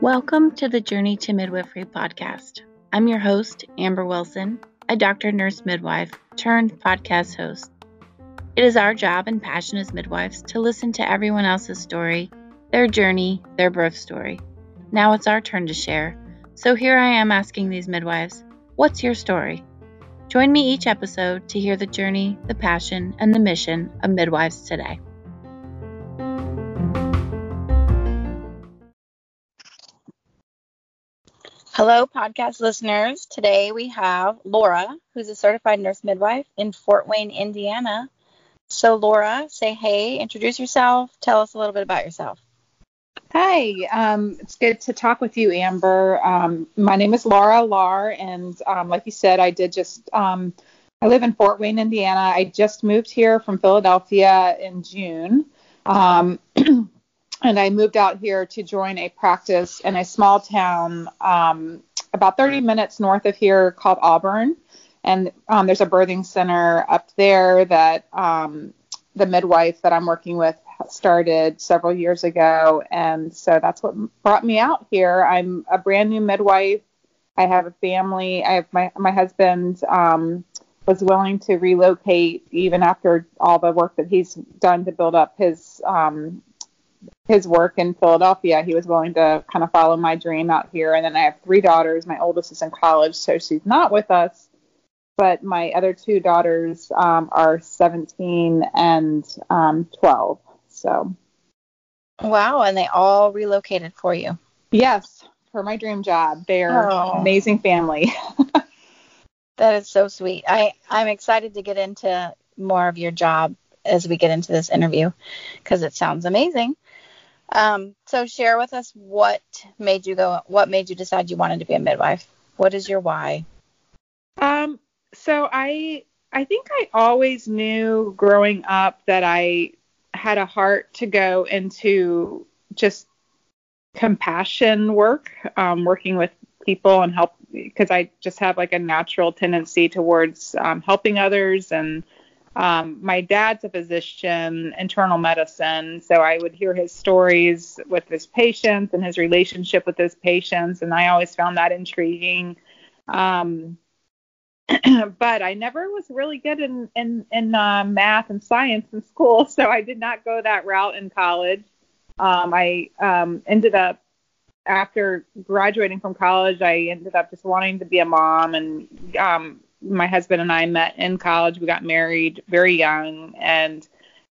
Welcome to the Journey to Midwifery podcast. I'm your host, Amber Wilson, a doctor, nurse, midwife turned podcast host. It is our job and passion as midwives to listen to everyone else's story, their journey, their birth story. Now it's our turn to share. So here I am asking these midwives, what's your story? Join me each episode to hear the journey, the passion, and the mission of midwives today. Hello, podcast listeners. Today we have Laura, who's a certified nurse midwife in Fort Wayne, Indiana. So, Laura, say hey, introduce yourself, tell us a little bit about yourself. Hi, um, it's good to talk with you, Amber. Um, my name is Laura Lar, and um, like you said, I did just, um, I live in Fort Wayne, Indiana. I just moved here from Philadelphia in June. Um, and I moved out here to join a practice in a small town um, about 30 minutes north of here called Auburn. And um, there's a birthing center up there that um, the midwife that I'm working with started several years ago. And so that's what brought me out here. I'm a brand new midwife. I have a family. I have my, my husband um, was willing to relocate even after all the work that he's done to build up his um, his work in Philadelphia, he was willing to kind of follow my dream out here. And then I have three daughters. My oldest is in college, so she's not with us. But my other two daughters um, are 17 and um, 12. So. Wow, and they all relocated for you. Yes, for my dream job. They're oh. amazing family. that is so sweet. I I'm excited to get into more of your job as we get into this interview because it sounds amazing. Um, so share with us what made you go, what made you decide you wanted to be a midwife? What is your why? Um, so I, I think I always knew growing up that I had a heart to go into just compassion work, um, working with people and help because I just have like a natural tendency towards um, helping others and um, my dad's a physician, internal medicine, so I would hear his stories with his patients and his relationship with his patients, and I always found that intriguing. Um, but I never was really good in in, in uh, math and science in school, so I did not go that route in college. Um, I um, ended up after graduating from college, I ended up just wanting to be a mom and um, my husband and I met in college. We got married very young, and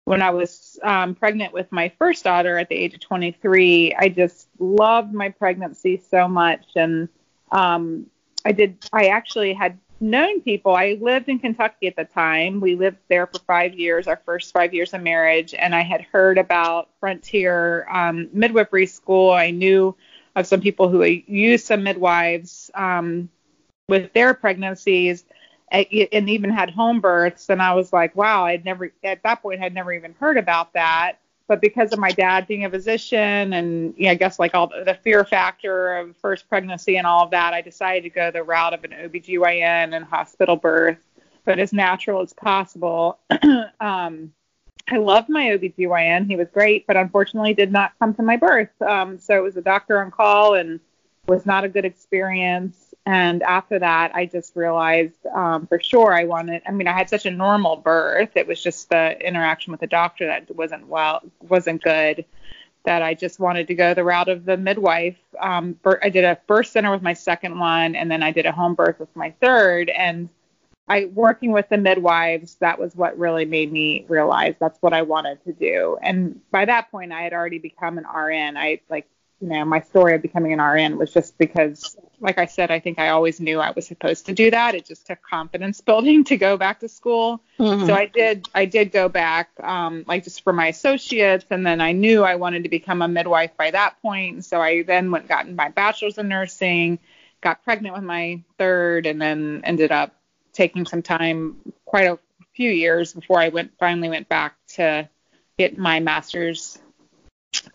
when I was um, pregnant with my first daughter at the age of 23, I just loved my pregnancy so much, and um, I did. I actually had known people. I lived in Kentucky at the time. We lived there for five years, our first five years of marriage, and I had heard about Frontier um, Midwifery School. I knew of some people who used some midwives um, with their pregnancies and even had home births. And I was like, wow, I'd never, at that point, had never even heard about that. But because of my dad being a physician and yeah, I guess like all the, the fear factor of first pregnancy and all of that, I decided to go the route of an OBGYN and hospital birth, but as natural as possible. um, I loved my OBGYN. He was great, but unfortunately did not come to my birth. Um, so it was a doctor on call and was not a good experience. And after that, I just realized um, for sure I wanted. I mean, I had such a normal birth. It was just the interaction with the doctor that wasn't well, wasn't good. That I just wanted to go the route of the midwife. Um, I did a birth center with my second one, and then I did a home birth with my third. And I working with the midwives, that was what really made me realize that's what I wanted to do. And by that point, I had already become an RN. I like you know, my story of becoming an RN was just because, like I said, I think I always knew I was supposed to do that. It just took confidence building to go back to school. Mm-hmm. So I did, I did go back, um, like just for my associates, and then I knew I wanted to become a midwife by that point. So I then went gotten my bachelor's in nursing, got pregnant with my third, and then ended up taking some time, quite a few years before I went finally went back to get my master's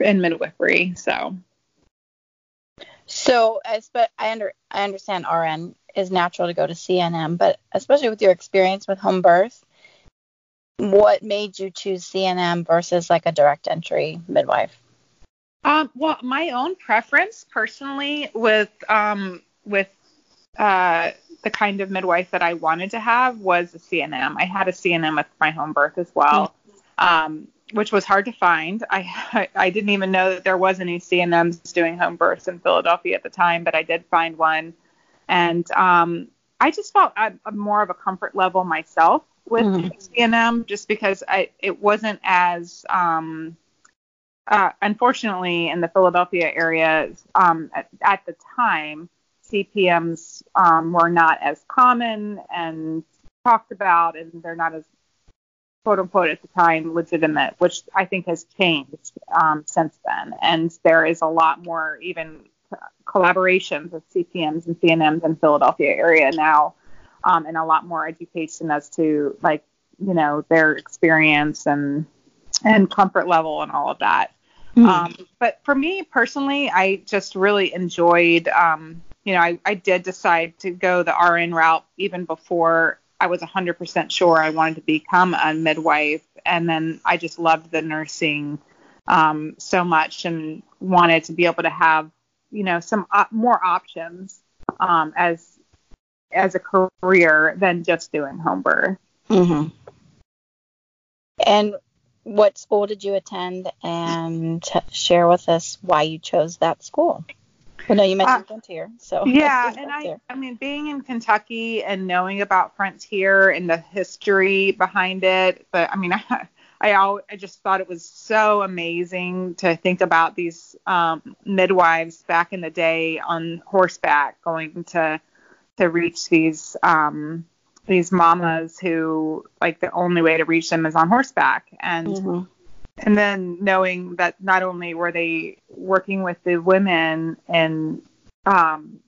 in midwifery. So so, but I under I understand RN is natural to go to CNM, but especially with your experience with home birth, what made you choose CNM versus like a direct entry midwife? Um, well, my own preference personally with um, with uh, the kind of midwife that I wanted to have was a CNM. I had a CNM with my home birth as well, um, which was hard to find. I I didn't even know that there was any CNMs doing home births in Philadelphia at the time, but I did find one, and um, I just felt a, a more of a comfort level myself with mm-hmm. CNM, just because I it wasn't as um, uh, unfortunately in the Philadelphia area um, at, at the time CPMs um, were not as common and talked about, and they're not as quote unquote at the time legitimate, which I think has changed um, since then. And there is a lot more even collaborations with CPMs and CNMs in Philadelphia area now, um, and a lot more education as to like you know their experience and and comfort level and all of that. Mm-hmm. Um, but for me personally, I just really enjoyed um, you know, I, I did decide to go the RN route even before I was 100% sure I wanted to become a midwife. And then I just loved the nursing um, so much and wanted to be able to have, you know, some op- more options um, as as a career than just doing home birth. Mm-hmm. And what school did you attend and share with us why you chose that school? Well, no, you mentioned uh, Frontier, so yeah, and I, I mean, being in Kentucky and knowing about Frontier and the history behind it, but I mean, I, I, I just thought it was so amazing to think about these um, midwives back in the day on horseback going to to reach these um, these mamas who like the only way to reach them is on horseback and. Mm-hmm and then knowing that not only were they working with the women and um,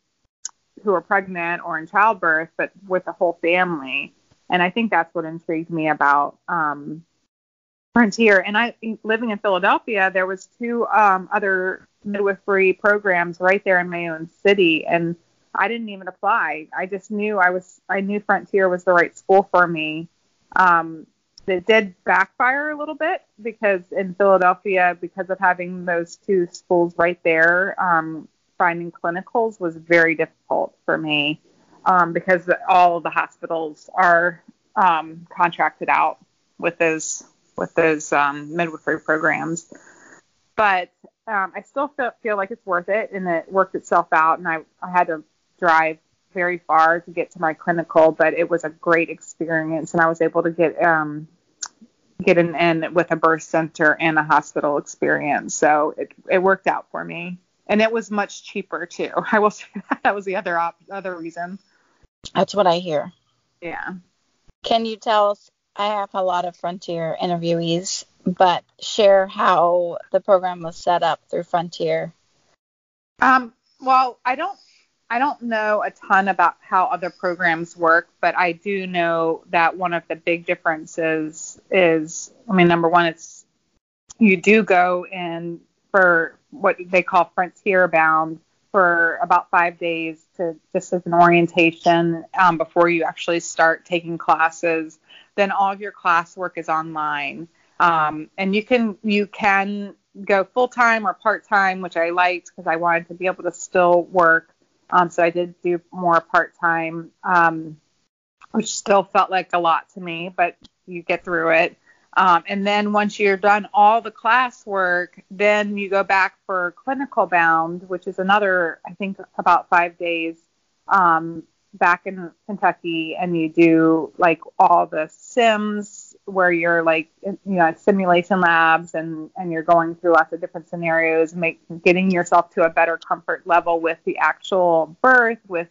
who are pregnant or in childbirth, but with the whole family. And I think that's what intrigued me about um, Frontier. And I living in Philadelphia, there was two um, other midwifery programs right there in my own city, and I didn't even apply. I just knew I was I knew Frontier was the right school for me. Um, it did backfire a little bit because in Philadelphia, because of having those two schools right there, um, finding clinicals was very difficult for me um, because all of the hospitals are um, contracted out with those with those um, midwifery programs. But um, I still feel, feel like it's worth it, and it worked itself out. And I, I had to drive very far to get to my clinical, but it was a great experience, and I was able to get um, get an in with a birth center and a hospital experience. So it it worked out for me, and it was much cheaper too. I will say that, that was the other op- other reason. That's what I hear. Yeah. Can you tell us? I have a lot of Frontier interviewees, but share how the program was set up through Frontier. Um, well, I don't I don't know a ton about how other programs work, but I do know that one of the big differences is, I mean, number one, it's you do go in for what they call frontier bound for about five days to just as an orientation um, before you actually start taking classes. Then all of your classwork is online, um, and you can you can go full time or part time, which I liked because I wanted to be able to still work um, so I did do more part time, um, which still felt like a lot to me, but you get through it. Um, and then once you're done all the class work, then you go back for clinical bound, which is another, I think, about five days um, back in Kentucky, and you do like all the sims where you're like you know simulation labs and and you're going through lots of different scenarios make getting yourself to a better comfort level with the actual birth with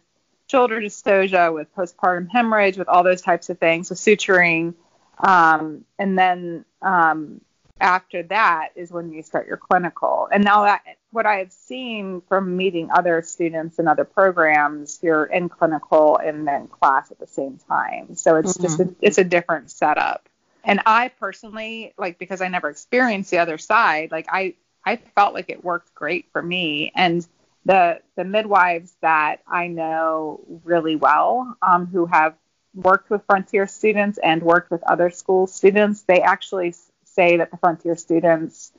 shoulder dystocia with postpartum hemorrhage with all those types of things with suturing um, and then um, after that is when you start your clinical and now that what I have seen from meeting other students in other programs, you're in clinical and then class at the same time. So it's mm-hmm. just a, it's a different setup. And I personally, like, because I never experienced the other side, like, I, I felt like it worked great for me. And the, the midwives that I know really well, um, who have worked with Frontier students and worked with other school students, they actually say that the Frontier students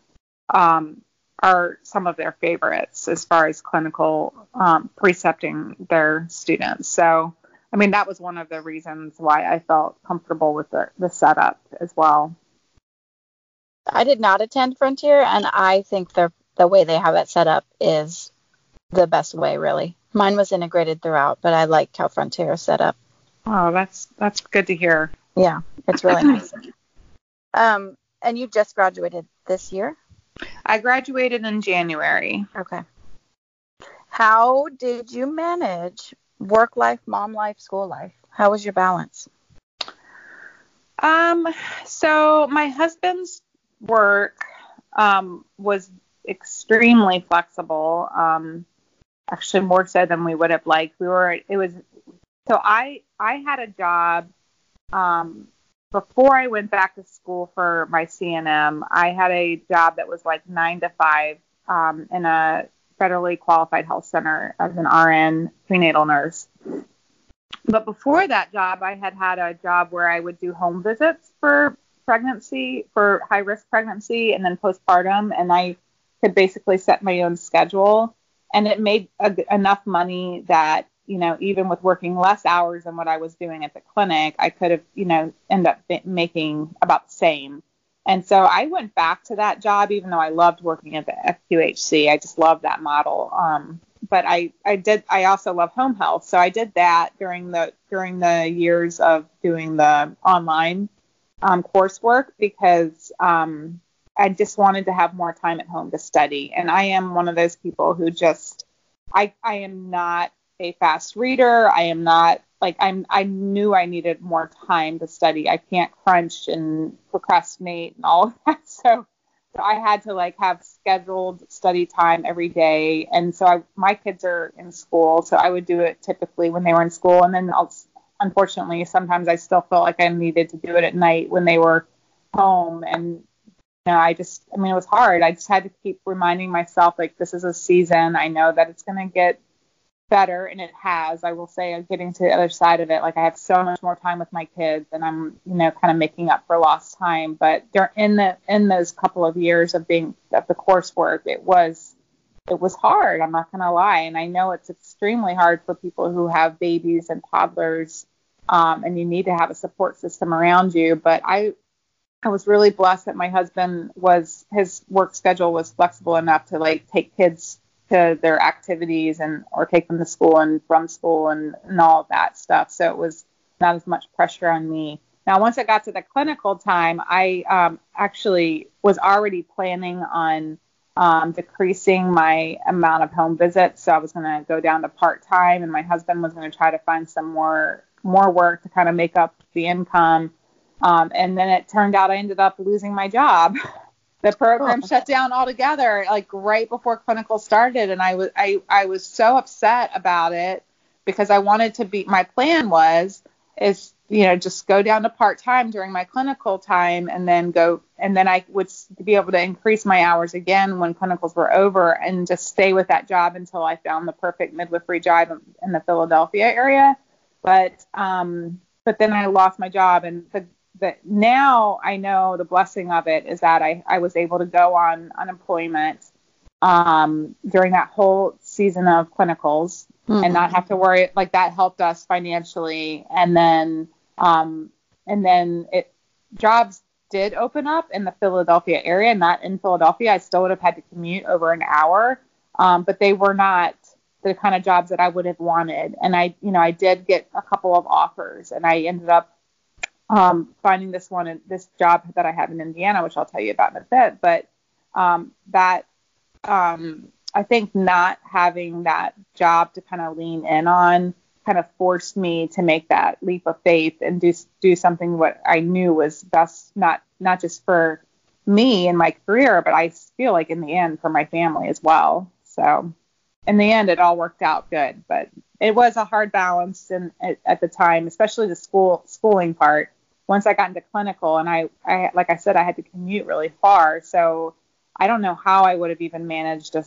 um, are some of their favorites as far as clinical um, precepting their students. So, I mean, that was one of the reasons why I felt comfortable with the, the setup as well. I did not attend Frontier, and I think the the way they have it set up is the best way, really. Mine was integrated throughout, but I liked how Frontier is set up. Oh, that's that's good to hear. Yeah, it's really nice. Um, and you just graduated this year? I graduated in January. Okay. How did you manage work life, mom life, school life? How was your balance? Um, so my husband's work um, was extremely flexible. Um, actually, more so than we would have liked. We were. It was. So I I had a job um, before I went back to school for my CNM, I had a job that was like nine to five um, in a federally qualified health center as an RN prenatal nurse. But before that job, I had had a job where I would do home visits for pregnancy, for high risk pregnancy, and then postpartum, and I could basically set my own schedule. And it made a, enough money that you know, even with working less hours than what I was doing at the clinic, I could have, you know, end up making about the same. And so I went back to that job, even though I loved working at the FQHC. I just loved that model. Um, but I, I did, I also love home health. So I did that during the, during the years of doing the online um, coursework because um, I just wanted to have more time at home to study. And I am one of those people who just, I, I am not a fast reader. I am not like I'm I knew I needed more time to study. I can't crunch and procrastinate and all of that. So so I had to like have scheduled study time every day. And so I, my kids are in school, so I would do it typically when they were in school. And then I'll, unfortunately, sometimes I still felt like I needed to do it at night when they were home. And you know, I just, I mean, it was hard. I just had to keep reminding myself like this is a season. I know that it's going to get better and it has i will say i'm getting to the other side of it like i have so much more time with my kids and i'm you know kind of making up for lost time but they're in the in those couple of years of being of the coursework it was it was hard i'm not going to lie and i know it's extremely hard for people who have babies and toddlers um, and you need to have a support system around you but i I was really blessed that my husband was his work schedule was flexible enough to like take kids to their activities and or take them to school and from school and, and all of that stuff. So it was not as much pressure on me. Now, once I got to the clinical time, I um, actually was already planning on um, decreasing my amount of home visits. So I was going to go down to part time, and my husband was going to try to find some more more work to kind of make up the income. Um, and then it turned out I ended up losing my job. the program oh. shut down altogether like right before clinical started and I was I, I was so upset about it because I wanted to be my plan was is you know just go down to part time during my clinical time and then go and then I would be able to increase my hours again when clinicals were over and just stay with that job until I found the perfect midwifery job in the Philadelphia area but um but then I lost my job and the that now I know the blessing of it is that I, I was able to go on unemployment um, during that whole season of clinicals mm-hmm. and not have to worry. Like that helped us financially. And then, um, and then it jobs did open up in the Philadelphia area, not in Philadelphia. I still would have had to commute over an hour, um, but they were not the kind of jobs that I would have wanted. And I, you know, I did get a couple of offers, and I ended up um, finding this one, this job that I have in Indiana, which I'll tell you about in a bit. But um, that um, I think not having that job to kind of lean in on kind of forced me to make that leap of faith and do do something what I knew was best, not not just for me and my career, but I feel like in the end for my family as well. So in the end, it all worked out good, but it was a hard balance and at, at the time, especially the school schooling part. Once I got into clinical, and I, I like I said, I had to commute really far, so I don't know how I would have even managed a,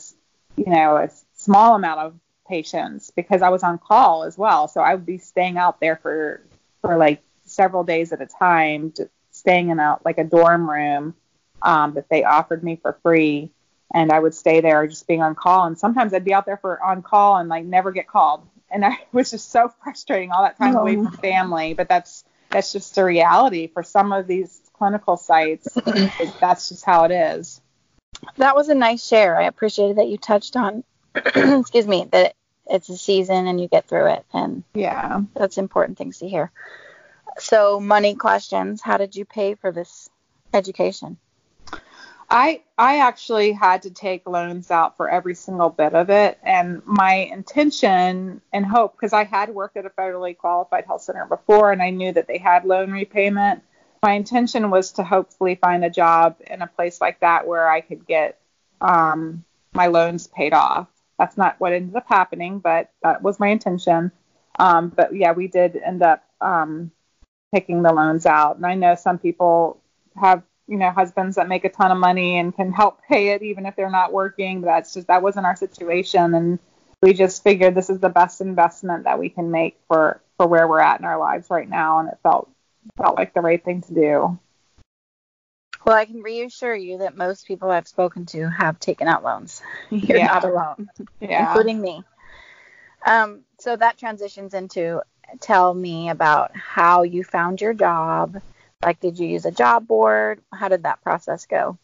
you know, a small amount of patients because I was on call as well. So I would be staying out there for for like several days at a time, just staying in a like a dorm room um, that they offered me for free. And I would stay there just being on call. And sometimes I'd be out there for on call and like never get called. And I was just so frustrating all that time oh. away from family. But that's that's just the reality for some of these clinical sites. that's just how it is. That was a nice share. I appreciated that you touched on, excuse me, that it's a season and you get through it. And yeah, that's important things to hear. So, money questions. How did you pay for this education? I I actually had to take loans out for every single bit of it, and my intention and hope, because I had worked at a federally qualified health center before, and I knew that they had loan repayment. My intention was to hopefully find a job in a place like that where I could get um, my loans paid off. That's not what ended up happening, but that was my intention. Um, but yeah, we did end up um, taking the loans out, and I know some people have you know husbands that make a ton of money and can help pay it even if they're not working. But that's just that wasn't our situation. And we just figured this is the best investment that we can make for for where we're at in our lives right now. And it felt felt like the right thing to do. Well i can reassure you that most people i've spoken to have taken out loans. You're yeah. not alone yeah. including me. Um, so that transitions into tell me about how you found your job like, did you use a job board? How did that process go?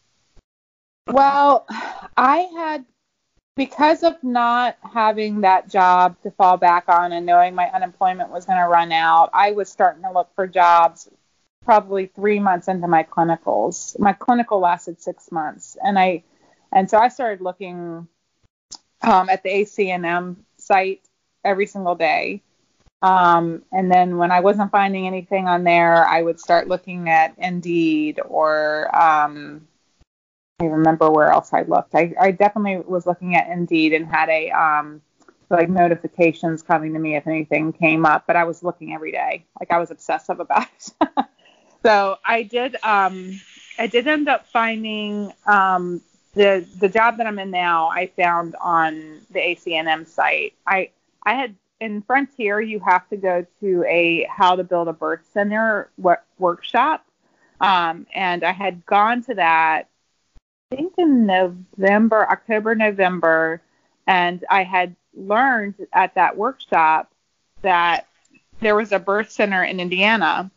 Well, I had, because of not having that job to fall back on and knowing my unemployment was going to run out, I was starting to look for jobs probably three months into my clinicals. My clinical lasted six months, and I, and so I started looking um, at the ACNM site every single day um, and then when I wasn't finding anything on there, I would start looking at Indeed or um, I remember where else I looked. I, I definitely was looking at Indeed and had a um, like notifications coming to me if anything came up, but I was looking every day. Like I was obsessive about it. so I did um, I did end up finding um, the the job that I'm in now. I found on the ACNM site. I I had in Frontier, you have to go to a How to Build a Birth Center workshop. Um, and I had gone to that, I think in November, October, November, and I had learned at that workshop that there was a birth center in Indiana.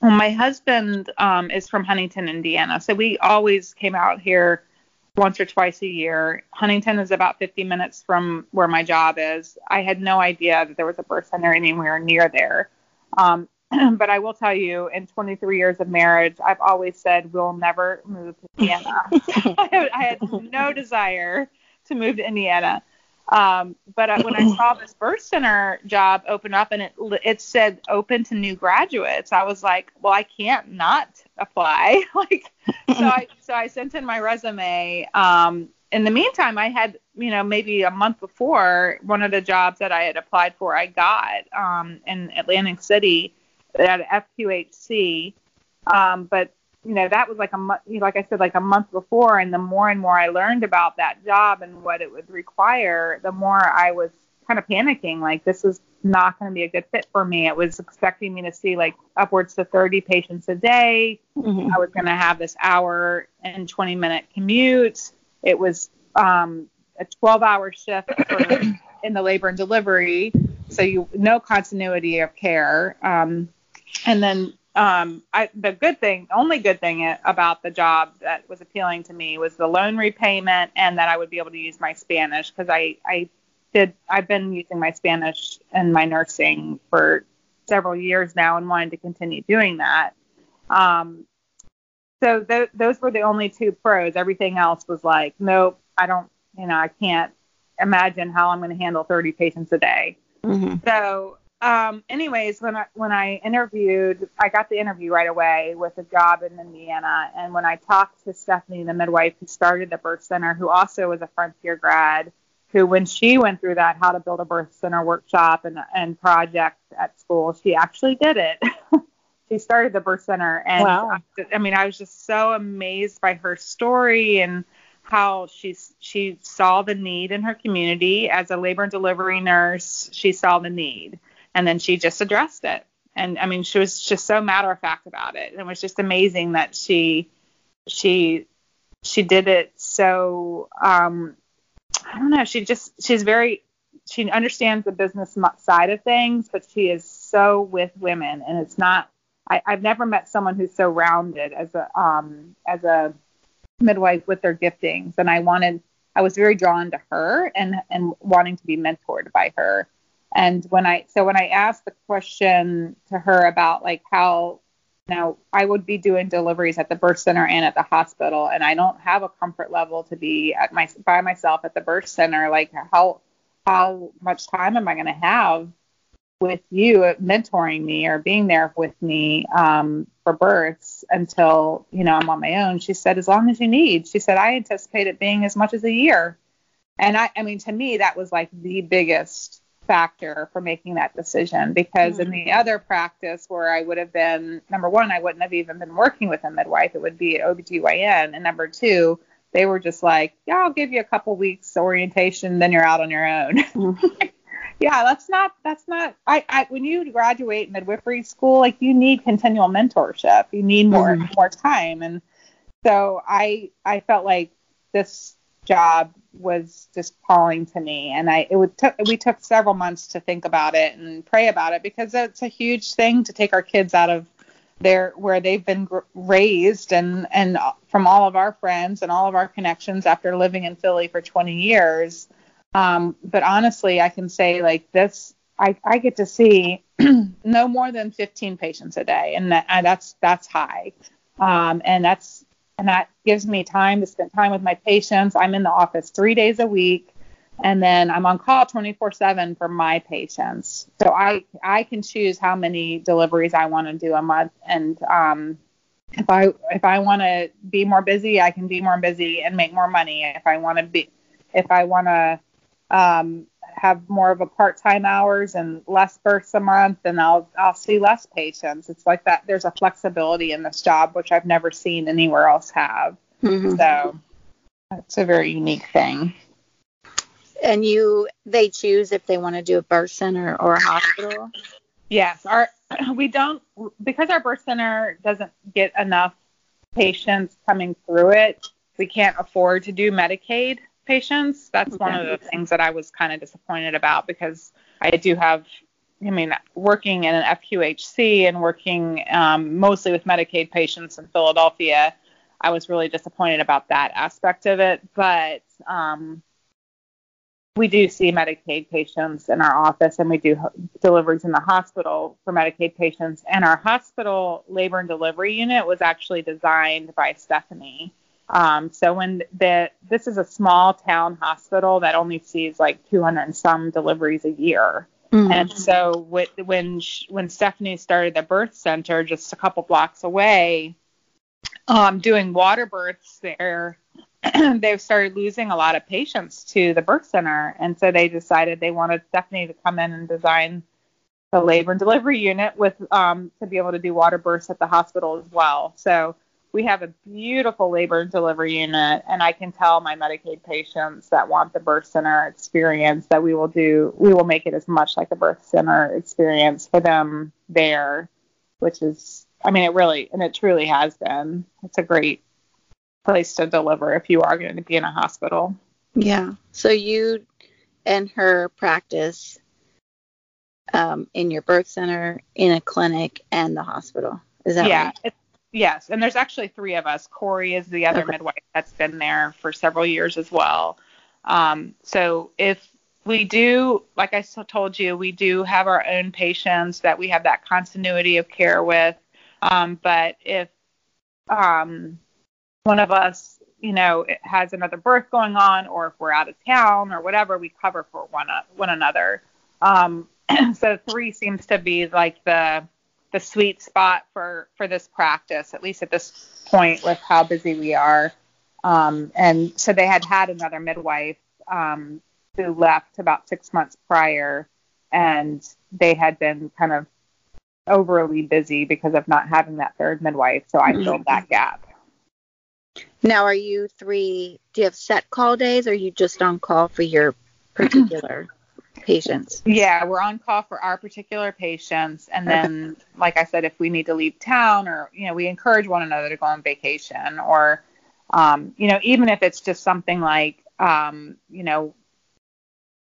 Well, my husband um, is from Huntington, Indiana, so we always came out here once or twice a year. Huntington is about 50 minutes from where my job is. I had no idea that there was a birth center anywhere near there. Um, but I will tell you, in 23 years of marriage, I've always said we'll never move to Indiana. I had no desire to move to Indiana. Um, but uh, when I saw this birth center job open up and it it said open to new graduates, I was like, well, I can't not apply. like, so I so I sent in my resume. Um, in the meantime, I had you know maybe a month before one of the jobs that I had applied for, I got um, in Atlantic City at FQHC. Um, but you know that was like a month like i said like a month before and the more and more i learned about that job and what it would require the more i was kind of panicking like this is not going to be a good fit for me. It was expecting me to see like upwards to 30 patients a day. Mm-hmm. i was going to have this hour and 20 minute commute. It was um, a 12 hour shift for, in the labor and delivery so you no continuity of care um, and then um, I, the good thing, only good thing about the job that was appealing to me was the loan repayment and that I would be able to use my Spanish because I, I did, I've been using my Spanish in my nursing for several years now and wanted to continue doing that. Um, so th- those were the only two pros. Everything else was like, nope, I don't, you know, I can't imagine how I'm going to handle 30 patients a day. Mm-hmm. So um, anyways, when I when I interviewed, I got the interview right away with a job in Indiana. And when I talked to Stephanie, the midwife who started the birth center, who also was a Frontier grad, who when she went through that how to build a birth center workshop and and project at school, she actually did it. she started the birth center, and wow. I, I mean, I was just so amazed by her story and how she she saw the need in her community as a labor and delivery nurse. She saw the need and then she just addressed it And I mean, she was just so matter of fact about it. And it was just amazing that she she she did it so um I don't know, she just she's very she understands the business side of things, but she is so with women and it's not I, I've never met someone who's so rounded as a um as a midwife with their giftings and I wanted I was very drawn to her and and wanting to be mentored by her. And when I so when I asked the question to her about like how now I would be doing deliveries at the birth center and at the hospital and I don't have a comfort level to be at my by myself at the birth center like how how much time am I going to have with you mentoring me or being there with me um, for births until you know I'm on my own. She said, as long as you need. She said, I anticipate it being as much as a year. And I, I mean, to me, that was like the biggest factor for making that decision because mm-hmm. in the mm-hmm. other practice where I would have been, number one, I wouldn't have even been working with a midwife. It would be at OBGYN. And number two, they were just like, yeah, I'll give you a couple weeks orientation, then you're out on your own. Mm-hmm. yeah, that's not that's not I, I when you graduate midwifery school, like you need continual mentorship. You need more mm-hmm. more time. And so I I felt like this job was just calling to me. And I it would took we took several months to think about it and pray about it because it's a huge thing to take our kids out of their where they've been raised and and from all of our friends and all of our connections after living in Philly for 20 years. Um, but honestly, I can say like this, I, I get to see no more than 15 patients a day, and, that, that's that's high, um, and that's and that gives me time to spend time with my patients. I'm in the office three days a week, and then I'm on call 24/7 for my patients. So I I can choose how many deliveries I want to do a month, and um, if I if I want to be more busy, I can be more busy and make more money. If I want to be if I want to um, have more of a part-time hours and less births a month and I'll I'll see less patients. It's like that there's a flexibility in this job which I've never seen anywhere else have. Mm-hmm. So it's a very unique thing. And you they choose if they want to do a birth center or a hospital? Yes, our we don't because our birth center doesn't get enough patients coming through it. We can't afford to do Medicaid patients. That's okay. one of the things that I was kind of disappointed about because I do have, I mean, working in an FQHC and working um, mostly with Medicaid patients in Philadelphia, I was really disappointed about that aspect of it. But um, we do see Medicaid patients in our office and we do deliveries in the hospital for Medicaid patients. And our hospital labor and delivery unit was actually designed by Stephanie. Um, so when the this is a small town hospital that only sees like 200 and some deliveries a year. Mm-hmm. And so with, when when Stephanie started the birth center just a couple blocks away, um, doing water births there, they've started losing a lot of patients to the birth center, and so they decided they wanted Stephanie to come in and design the labor and delivery unit with um, to be able to do water births at the hospital as well. So we have a beautiful labor and delivery unit, and I can tell my Medicaid patients that want the birth center experience that we will do, we will make it as much like the birth center experience for them there, which is, I mean, it really, and it truly has been. It's a great place to deliver if you are going to be in a hospital. Yeah. So you and her practice um, in your birth center, in a clinic, and the hospital. Is that yeah, right? Yes, and there's actually three of us. Corey is the other okay. midwife that's been there for several years as well. Um, so if we do, like I told you, we do have our own patients that we have that continuity of care with. Um, but if um, one of us, you know, has another birth going on, or if we're out of town or whatever, we cover for one one another. Um, so three seems to be like the the sweet spot for for this practice, at least at this point with how busy we are. Um, and so they had had another midwife um, who left about six months prior, and they had been kind of overly busy because of not having that third midwife. So I filled that gap. Now, are you three? Do you have set call days, or are you just on call for your particular? Patients. Yeah, we're on call for our particular patients, and then, like I said, if we need to leave town, or you know, we encourage one another to go on vacation, or um, you know, even if it's just something like, um, you know,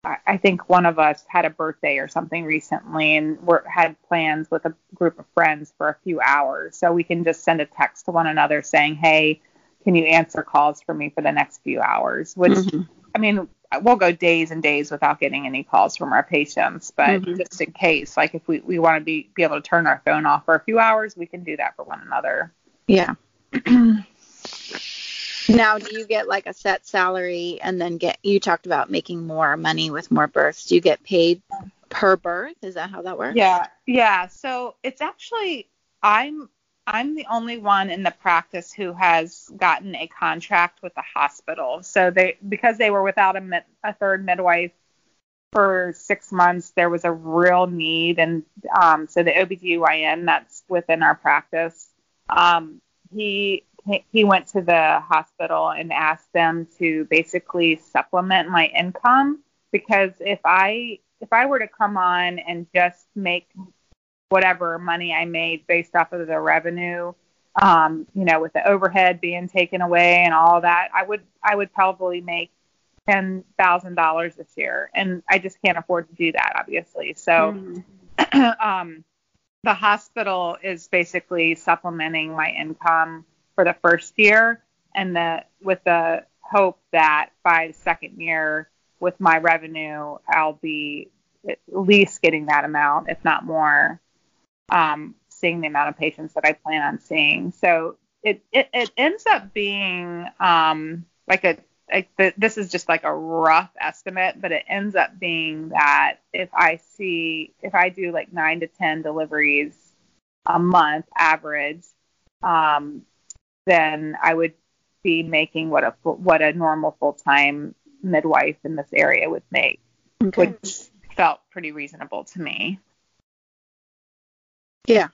I, I think one of us had a birthday or something recently, and we're, had plans with a group of friends for a few hours, so we can just send a text to one another saying, "Hey, can you answer calls for me for the next few hours?" Which mm-hmm. I mean, we'll go days and days without getting any calls from our patients, but mm-hmm. just in case, like if we, we want to be be able to turn our phone off for a few hours, we can do that for one another. Yeah. now, do you get like a set salary and then get you talked about making more money with more births? Do you get paid per birth? Is that how that works? Yeah. Yeah. So it's actually I'm I'm the only one in the practice who has gotten a contract with the hospital. So they because they were without a, a third midwife for six months, there was a real need, and um, so the OBGYN that's within our practice, um, he he went to the hospital and asked them to basically supplement my income because if I if I were to come on and just make whatever money I made based off of the revenue. Um, you know, with the overhead being taken away and all that, I would I would probably make ten thousand dollars this year, and I just can't afford to do that, obviously. So, mm. um, the hospital is basically supplementing my income for the first year, and the with the hope that by the second year, with my revenue, I'll be at least getting that amount, if not more um, seeing the amount of patients that I plan on seeing. So it it, it ends up being um, like a like the, this is just like a rough estimate, but it ends up being that if I see if I do like nine to ten deliveries a month average, um, then I would be making what a what a normal full time midwife in this area would make, okay. which felt pretty reasonable to me. Yeah.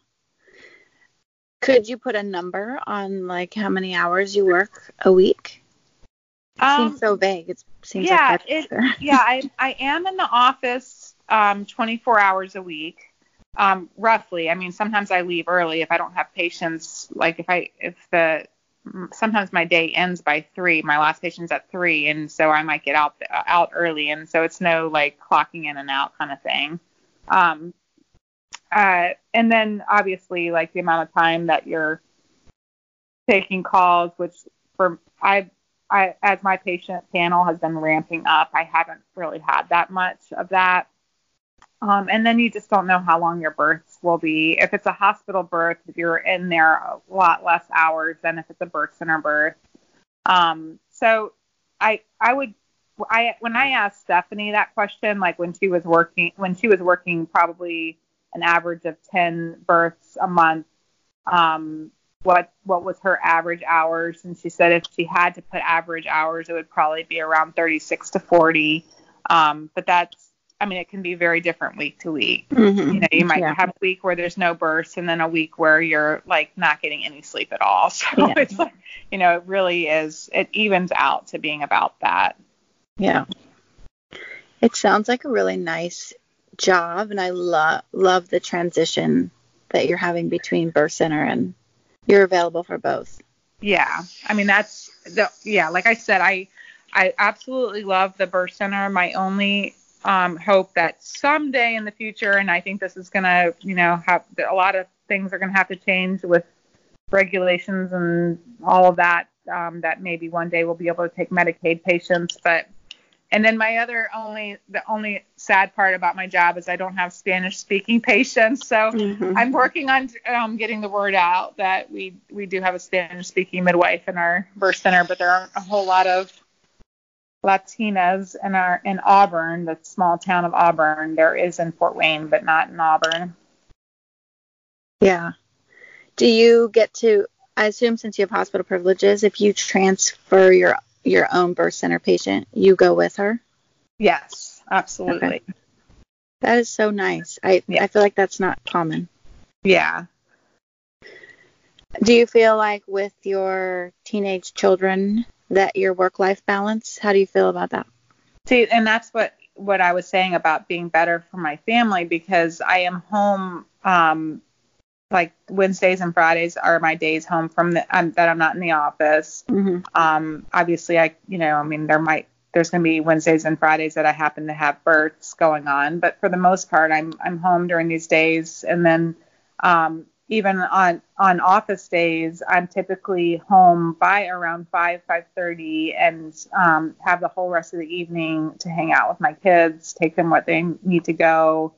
Could you put a number on like how many hours you work a week? It um, seems so vague. It seems yeah, like it, yeah. I I am in the office um 24 hours a week, um roughly. I mean, sometimes I leave early if I don't have patients. Like if I if the sometimes my day ends by three. My last patient's at three, and so I might get out out early, and so it's no like clocking in and out kind of thing. Um, uh, and then obviously like the amount of time that you're taking calls, which for I, I as my patient panel has been ramping up, I haven't really had that much of that. Um, and then you just don't know how long your births will be. If it's a hospital birth, if you're in there a lot less hours than if it's a birth center birth. Um, so I I would I when I asked Stephanie that question, like when she was working when she was working probably an average of 10 births a month. Um, what what was her average hours? And she said if she had to put average hours, it would probably be around 36 to 40. Um, but that's I mean, it can be very different week to week. Mm-hmm. You know, you might yeah. have a week where there's no births, and then a week where you're like not getting any sleep at all. So yeah. it's like, you know, it really is. It evens out to being about that. Yeah. It sounds like a really nice job and I love love the transition that you're having between birth center and you're available for both. Yeah. I mean that's the yeah, like I said, I I absolutely love the birth center. My only um, hope that someday in the future, and I think this is gonna, you know, have a lot of things are gonna have to change with regulations and all of that. Um, that maybe one day we'll be able to take Medicaid patients, but and then my other only the only sad part about my job is I don't have Spanish speaking patients. So mm-hmm. I'm working on um, getting the word out that we we do have a Spanish speaking midwife in our birth center, but there aren't a whole lot of Latinas in our in Auburn, the small town of Auburn. There is in Fort Wayne, but not in Auburn. Yeah. Do you get to I assume since you have hospital privileges, if you transfer your your own birth center patient, you go with her? Yes, absolutely. Okay. That is so nice. I yeah. I feel like that's not common. Yeah. Do you feel like with your teenage children that your work life balance, how do you feel about that? See, and that's what what I was saying about being better for my family because I am home um like Wednesdays and Fridays are my days home from the um, that I'm not in the office. Mm-hmm. Um obviously I you know, I mean there might there's going to be Wednesdays and Fridays that I happen to have births going on, but for the most part I'm I'm home during these days and then um even on on office days, I'm typically home by around five five thirty, and um, have the whole rest of the evening to hang out with my kids, take them what they need to go,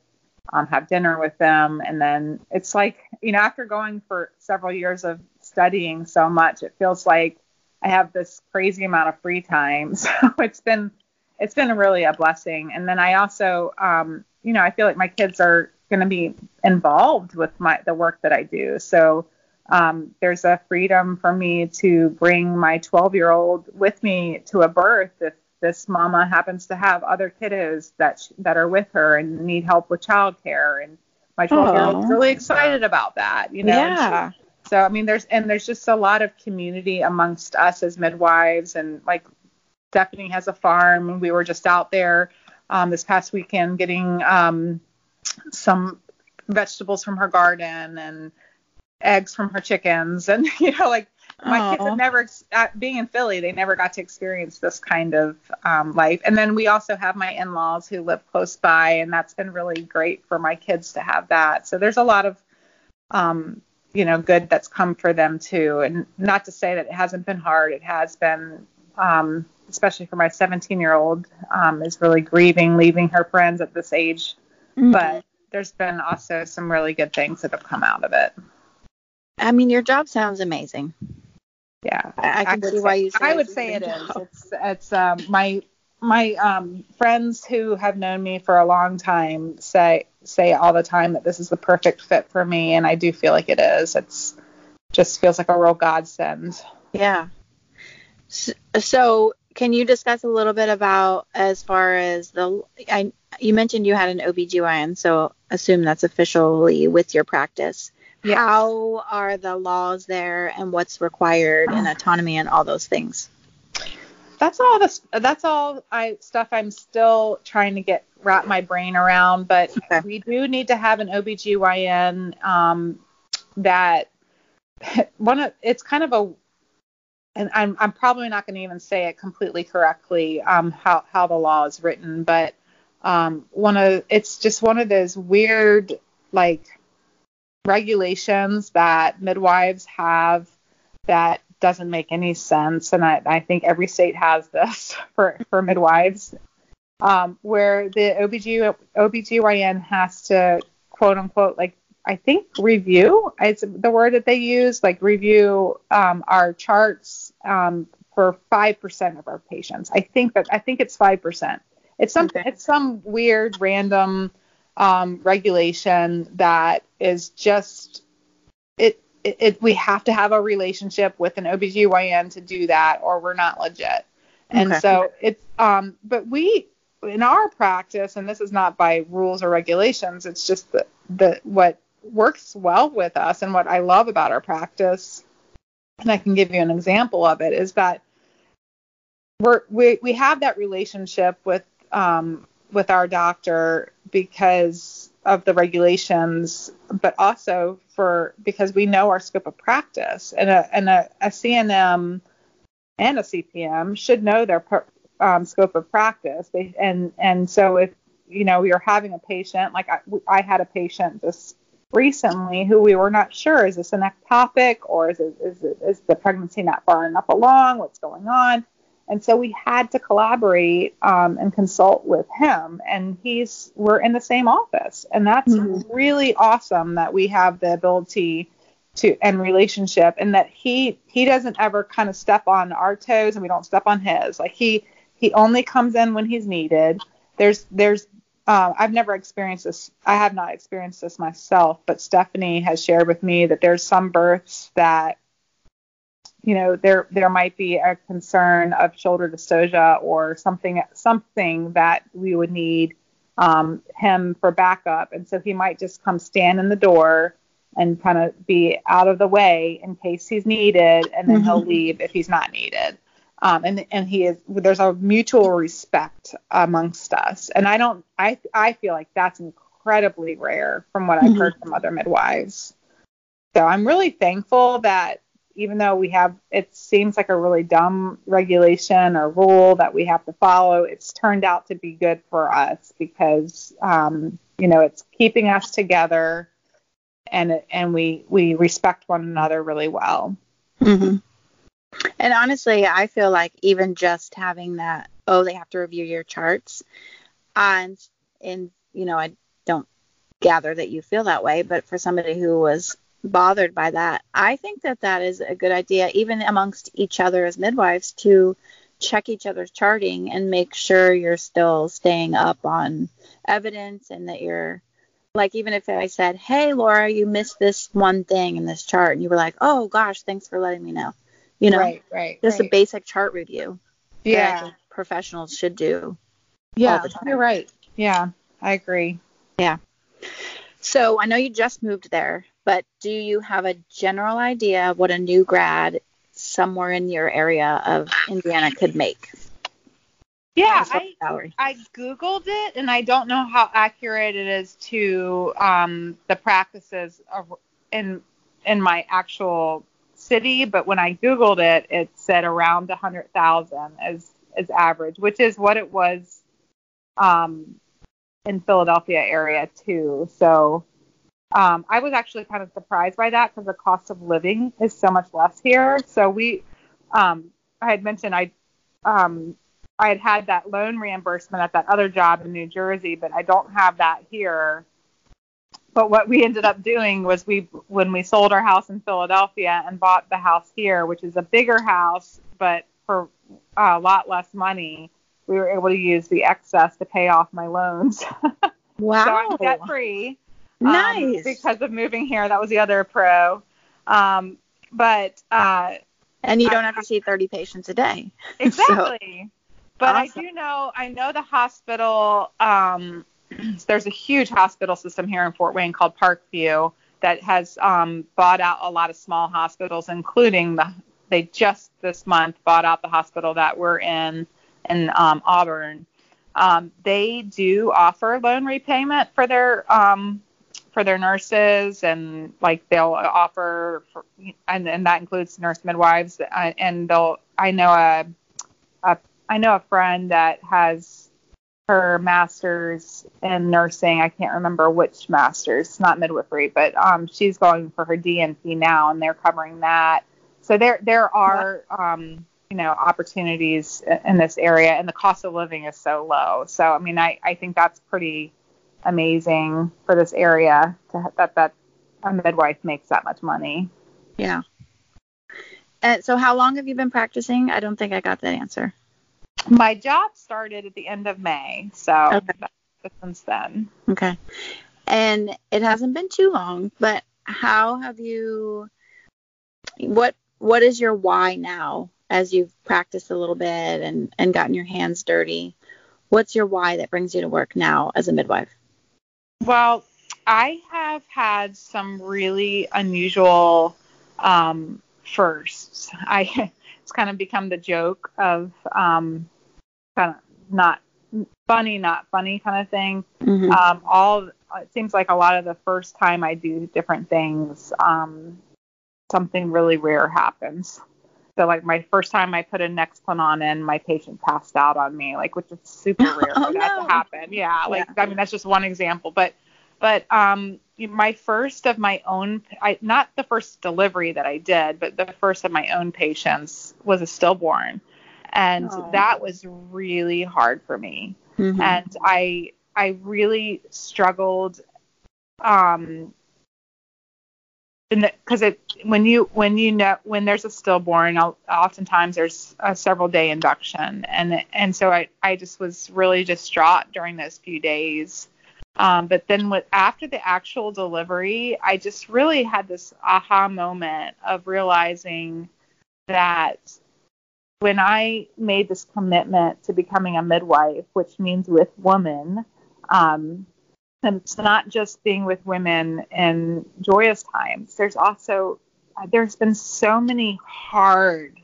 um, have dinner with them, and then it's like you know after going for several years of studying so much, it feels like I have this crazy amount of free time. So it's been it's been really a blessing. And then I also um, you know I feel like my kids are going to be involved with my the work that I do. So um, there's a freedom for me to bring my 12 year old with me to a birth if this mama happens to have other kiddos that sh- that are with her and need help with childcare and my 12 year old's really excited about that you know yeah she, so i mean there's and there's just a lot of community amongst us as midwives and like stephanie has a farm and we were just out there um, this past weekend getting um, some vegetables from her garden and eggs from her chickens and you know like my Aww. kids have never uh, being in philly they never got to experience this kind of um, life and then we also have my in-laws who live close by and that's been really great for my kids to have that so there's a lot of um, you know good that's come for them too and not to say that it hasn't been hard it has been um, especially for my 17 year old um, is really grieving leaving her friends at this age mm-hmm. but there's been also some really good things that have come out of it. I mean, your job sounds amazing. Yeah, I, I can see why you. I would say it is. It's it's um, my my um, friends who have known me for a long time say say all the time that this is the perfect fit for me, and I do feel like it is. It's just feels like a real godsend. Yeah. So, so can you discuss a little bit about as far as the I you mentioned you had an OBGYN, so assume that's officially with your practice. Yes. How are the laws there and what's required and autonomy and all those things? That's all this that's all I stuff I'm still trying to get wrap my brain around, but okay. we do need to have an OBGYN um, that one of it's kind of a and I'm I'm probably not going to even say it completely correctly um, how how the law is written, but um, one of it's just one of those weird like regulations that midwives have that doesn't make any sense, and I, I think every state has this for for midwives, um, where the OBG, OBGYN has to quote unquote like I think review it's the word that they use like review um, our charts um, for five percent of our patients. I think that I think it's five percent. It's some okay. it's some weird random um, regulation that is just it, it, it we have to have a relationship with an OBGYN to do that or we're not legit. And okay. so it's um but we in our practice and this is not by rules or regulations, it's just the, the what works well with us and what I love about our practice and I can give you an example of it is that we're, we we have that relationship with um, with our doctor because of the regulations, but also for because we know our scope of practice, and a and a, a CNM and a CPM should know their um, scope of practice. They, and and so if you know you're having a patient, like I, I had a patient just recently who we were not sure is this an ectopic or is it, is it is the pregnancy not far enough along? What's going on? And so we had to collaborate um, and consult with him. And he's we're in the same office, and that's mm-hmm. really awesome that we have the ability to and relationship, and that he he doesn't ever kind of step on our toes, and we don't step on his. Like he he only comes in when he's needed. There's there's uh, I've never experienced this. I have not experienced this myself, but Stephanie has shared with me that there's some births that you know there there might be a concern of shoulder dystocia or something something that we would need um, him for backup and so he might just come stand in the door and kind of be out of the way in case he's needed and then mm-hmm. he'll leave if he's not needed Um, and and he is there's a mutual respect amongst us, and I don't I I feel like that's incredibly rare from what I've mm-hmm. heard from other midwives. So I'm really thankful that even though we have it seems like a really dumb regulation or rule that we have to follow, it's turned out to be good for us because um, you know it's keeping us together and and we we respect one another really well. Mm-hmm. And honestly, I feel like even just having that, oh, they have to review your charts, and in you know, I don't gather that you feel that way, but for somebody who was bothered by that. I think that that is a good idea, even amongst each other as midwives, to check each other's charting and make sure you're still staying up on evidence and that you're like even if I said, "Hey, Laura, you missed this one thing in this chart," and you were like, "Oh gosh, thanks for letting me know," you know, right, right, just right. a basic chart review. Yeah, professionals should do. Yeah, you're right. Yeah, I agree. Yeah. So I know you just moved there, but do you have a general idea of what a new grad somewhere in your area of Indiana could make? Yeah, I, I Googled it and I don't know how accurate it is to um, the practices of, in in my actual city, but when I Googled it, it said around 100,000 as as average, which is what it was um, in Philadelphia area too. So um, I was actually kind of surprised by that because the cost of living is so much less here. So we, um, I had mentioned I, um, I had had that loan reimbursement at that other job in New Jersey, but I don't have that here. But what we ended up doing was we, when we sold our house in Philadelphia and bought the house here, which is a bigger house, but for a lot less money, we were able to use the excess to pay off my loans. Wow. so I'm debt free. Um, nice. because of moving here. That was the other pro. Um, but uh, and you don't I, have to see 30 patients a day. Exactly. so, but awesome. I do know I know the hospital. Um, there's a huge hospital system here in Fort Wayne called Parkview that has um, bought out a lot of small hospitals, including the they just this month bought out the hospital that we're in in um, Auburn. Um, they do offer loan repayment for their um, for their nurses and like they'll offer for, and, and that includes nurse midwives uh, and they'll I know a, a I know a friend that has her master's in nursing. I can't remember which master's, not midwifery, but um, she's going for her DNP now, and they're covering that. So there there are um, you know opportunities in this area, and the cost of living is so low. So I mean, I I think that's pretty amazing for this area to, that that a midwife makes that much money. Yeah. And so how long have you been practicing? I don't think I got that answer. My job started at the end of May, so okay. since then. Okay. And it hasn't been too long, but how have you what what is your why now as you've practiced a little bit and and gotten your hands dirty? What's your why that brings you to work now as a midwife? Well, I have had some really unusual um, firsts. I it's kind of become the joke of um, kind of not funny, not funny kind of thing. Mm-hmm. Um, all it seems like a lot of the first time I do different things, um, something really rare happens. So like my first time I put a Nexplanon in, my patient passed out on me, like which is super rare oh, for that no. to happen. Yeah, like yeah. I mean that's just one example, but but um my first of my own I not the first delivery that I did, but the first of my own patients was a stillborn. And oh. that was really hard for me. Mm-hmm. And I I really struggled um because it when you when you know when there's a stillborn oftentimes there's a several day induction. And and so I I just was really distraught during those few days. Um, but then with after the actual delivery I just really had this aha moment of realizing that when I made this commitment to becoming a midwife which means with woman um, and it's not just being with women in joyous times. There's also uh, there's been so many hard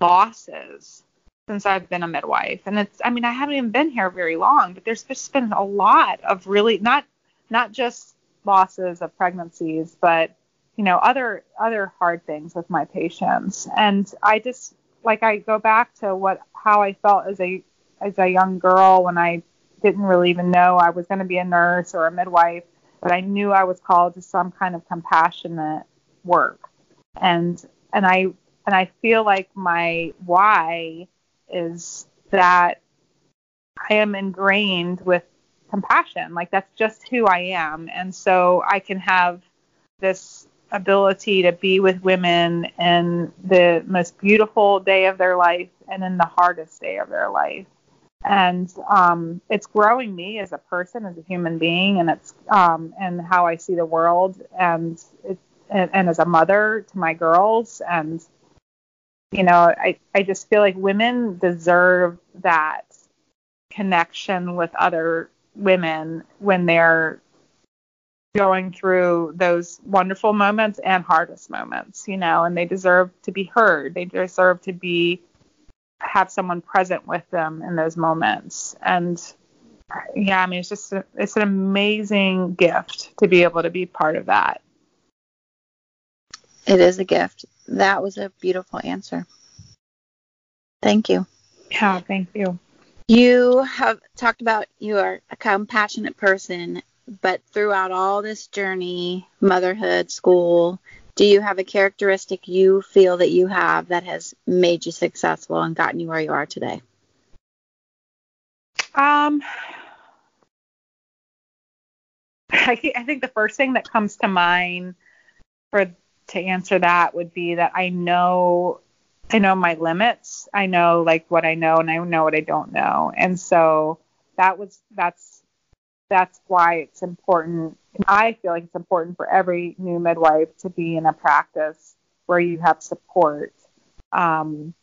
losses since I've been a midwife. And it's I mean, I haven't even been here very long, but there's just been a lot of really not not just losses of pregnancies, but you know, other other hard things with my patients. And I just like I go back to what how I felt as a as a young girl when I didn't really even know I was going to be a nurse or a midwife, but I knew I was called to some kind of compassionate work. And and I and I feel like my why is that I am ingrained with compassion. Like that's just who I am. And so I can have this ability to be with women in the most beautiful day of their life and in the hardest day of their life. And um, it's growing me as a person, as a human being, and it's um, and how I see the world, and it, and, and as a mother to my girls, and you know, I, I just feel like women deserve that connection with other women when they're going through those wonderful moments and hardest moments, you know, and they deserve to be heard. They deserve to be have someone present with them in those moments. And yeah, I mean, it's just a, it's an amazing gift to be able to be part of that. It is a gift. That was a beautiful answer. Thank you. Yeah, thank you. You have talked about you are a compassionate person, but throughout all this journey, motherhood, school, do you have a characteristic you feel that you have that has made you successful and gotten you where you are today? Um, I, I think the first thing that comes to mind for to answer that would be that I know I know my limits. I know like what I know and I know what I don't know. And so that was that's that's why it's important. I feel like it's important for every new midwife to be in a practice where you have support. Um,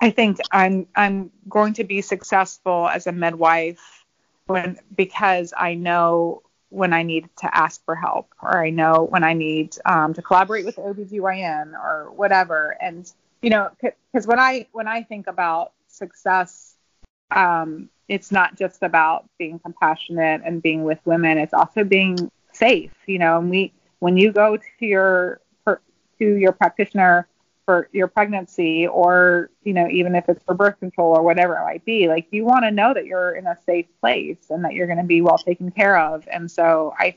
I think I'm I'm going to be successful as a midwife when because I know when I need to ask for help or I know when I need um, to collaborate with OBGYN or whatever. And, you know, because when I when I think about success, um, it's not just about being compassionate and being with women. It's also being safe, you know, and we when you go to your to your practitioner for your pregnancy or you know even if it's for birth control or whatever it might be like you want to know that you're in a safe place and that you're going to be well taken care of and so i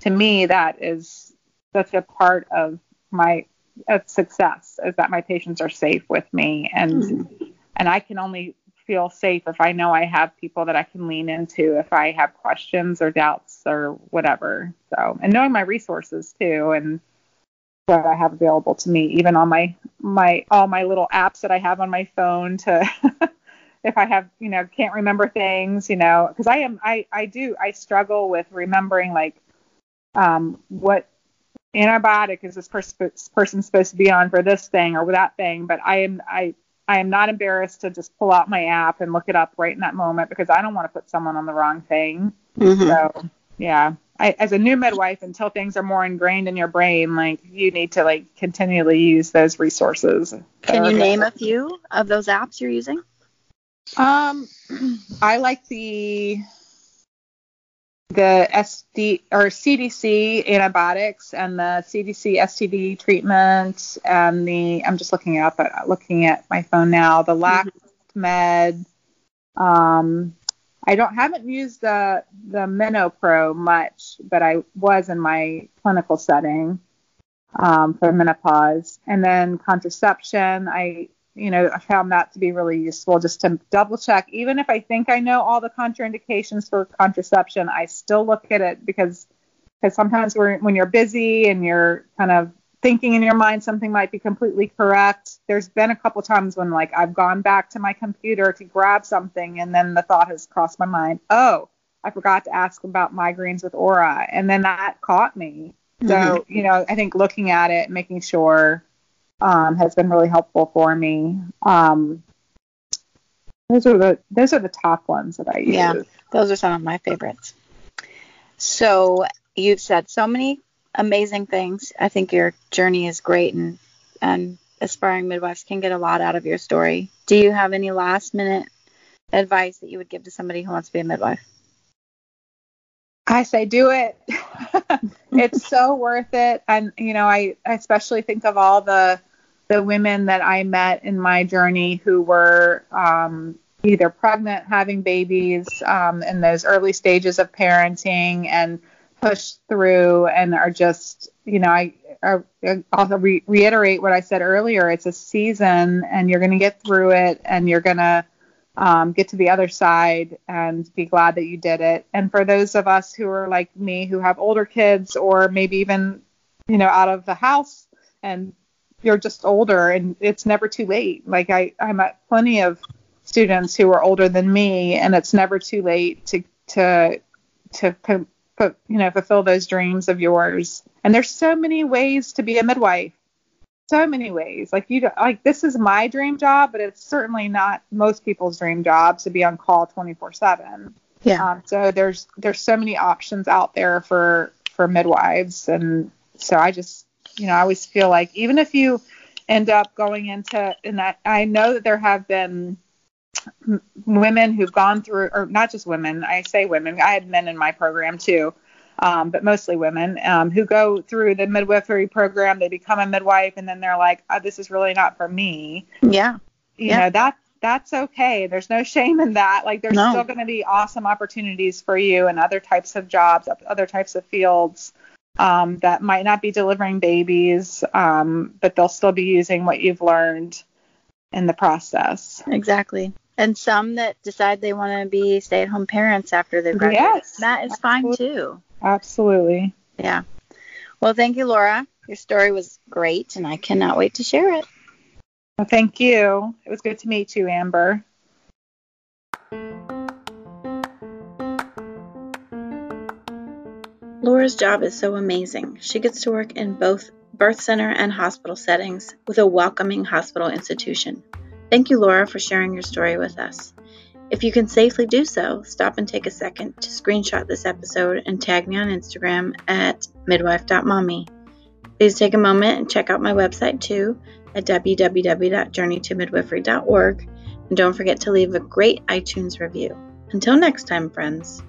to me that is such a part of my of success is that my patients are safe with me and mm-hmm. and i can only feel safe if i know i have people that i can lean into if i have questions or doubts or whatever. So and knowing my resources too and what I have available to me, even on my my all my little apps that I have on my phone to if I have you know can't remember things, you know, because I am I I do I struggle with remembering like um what antibiotic is this pers- person supposed to be on for this thing or that thing, but I am I I am not embarrassed to just pull out my app and look it up right in that moment because I don't want to put someone on the wrong thing. Mm-hmm. So yeah. I, as a new midwife, until things are more ingrained in your brain, like you need to like continually use those resources. Can you name a few of those apps you're using? Um, I like the the SD or CDC antibiotics and the CDC STD treatment and the I'm just looking up looking at my phone now the LactMed. Mm-hmm. Um, I don't haven't used the the MenoPro much, but I was in my clinical setting um, for menopause, and then contraception. I you know I found that to be really useful just to double check. Even if I think I know all the contraindications for contraception, I still look at it because because sometimes when you're busy and you're kind of thinking in your mind something might be completely correct. There's been a couple times when like I've gone back to my computer to grab something and then the thought has crossed my mind, "Oh, I forgot to ask about migraines with aura." And then that caught me. Mm-hmm. So, you know, I think looking at it, making sure um, has been really helpful for me. Um, those are the those are the top ones that I use. Yeah, those are some of my favorites. So you've said so many amazing things. I think your journey is great and and aspiring midwives can get a lot out of your story. Do you have any last minute advice that you would give to somebody who wants to be a midwife? I say do it. it's so worth it. And you know, I, I especially think of all the the women that I met in my journey who were um, either pregnant, having babies um, in those early stages of parenting, and pushed through and are just, you know, I, I I'll re- reiterate what I said earlier. It's a season, and you're going to get through it, and you're going to um, get to the other side and be glad that you did it. And for those of us who are like me, who have older kids, or maybe even, you know, out of the house, and you're just older, and it's never too late. Like I, I met plenty of students who are older than me, and it's never too late to to to you know fulfill those dreams of yours. And there's so many ways to be a midwife. So many ways. Like you like this is my dream job, but it's certainly not most people's dream job to be on call 24/7. Yeah. Um, so there's there's so many options out there for for midwives, and so I just you know I always feel like even if you end up going into and I, I know that there have been women who've gone through, or not just women, I say women, I had men in my program too, um, but mostly women um, who go through the midwifery program. They become a midwife, and then they're like, oh, "This is really not for me." Yeah, you yeah. know that that's okay. There's no shame in that. Like there's no. still going to be awesome opportunities for you and other types of jobs, other types of fields um, that might not be delivering babies, um, but they'll still be using what you've learned in the process. Exactly and some that decide they want to be stay-at-home parents after they've graduated. Yes, that is absolutely. fine too. Absolutely. Yeah. Well, thank you, Laura. Your story was great, and I cannot wait to share it. Well, thank you. It was good to meet you, Amber. Laura's job is so amazing. She gets to work in both birth center and hospital settings with a welcoming hospital institution. Thank you, Laura, for sharing your story with us. If you can safely do so, stop and take a second to screenshot this episode and tag me on Instagram at midwife.mommy. Please take a moment and check out my website too at www.journeytomidwifery.org and don't forget to leave a great iTunes review. Until next time, friends.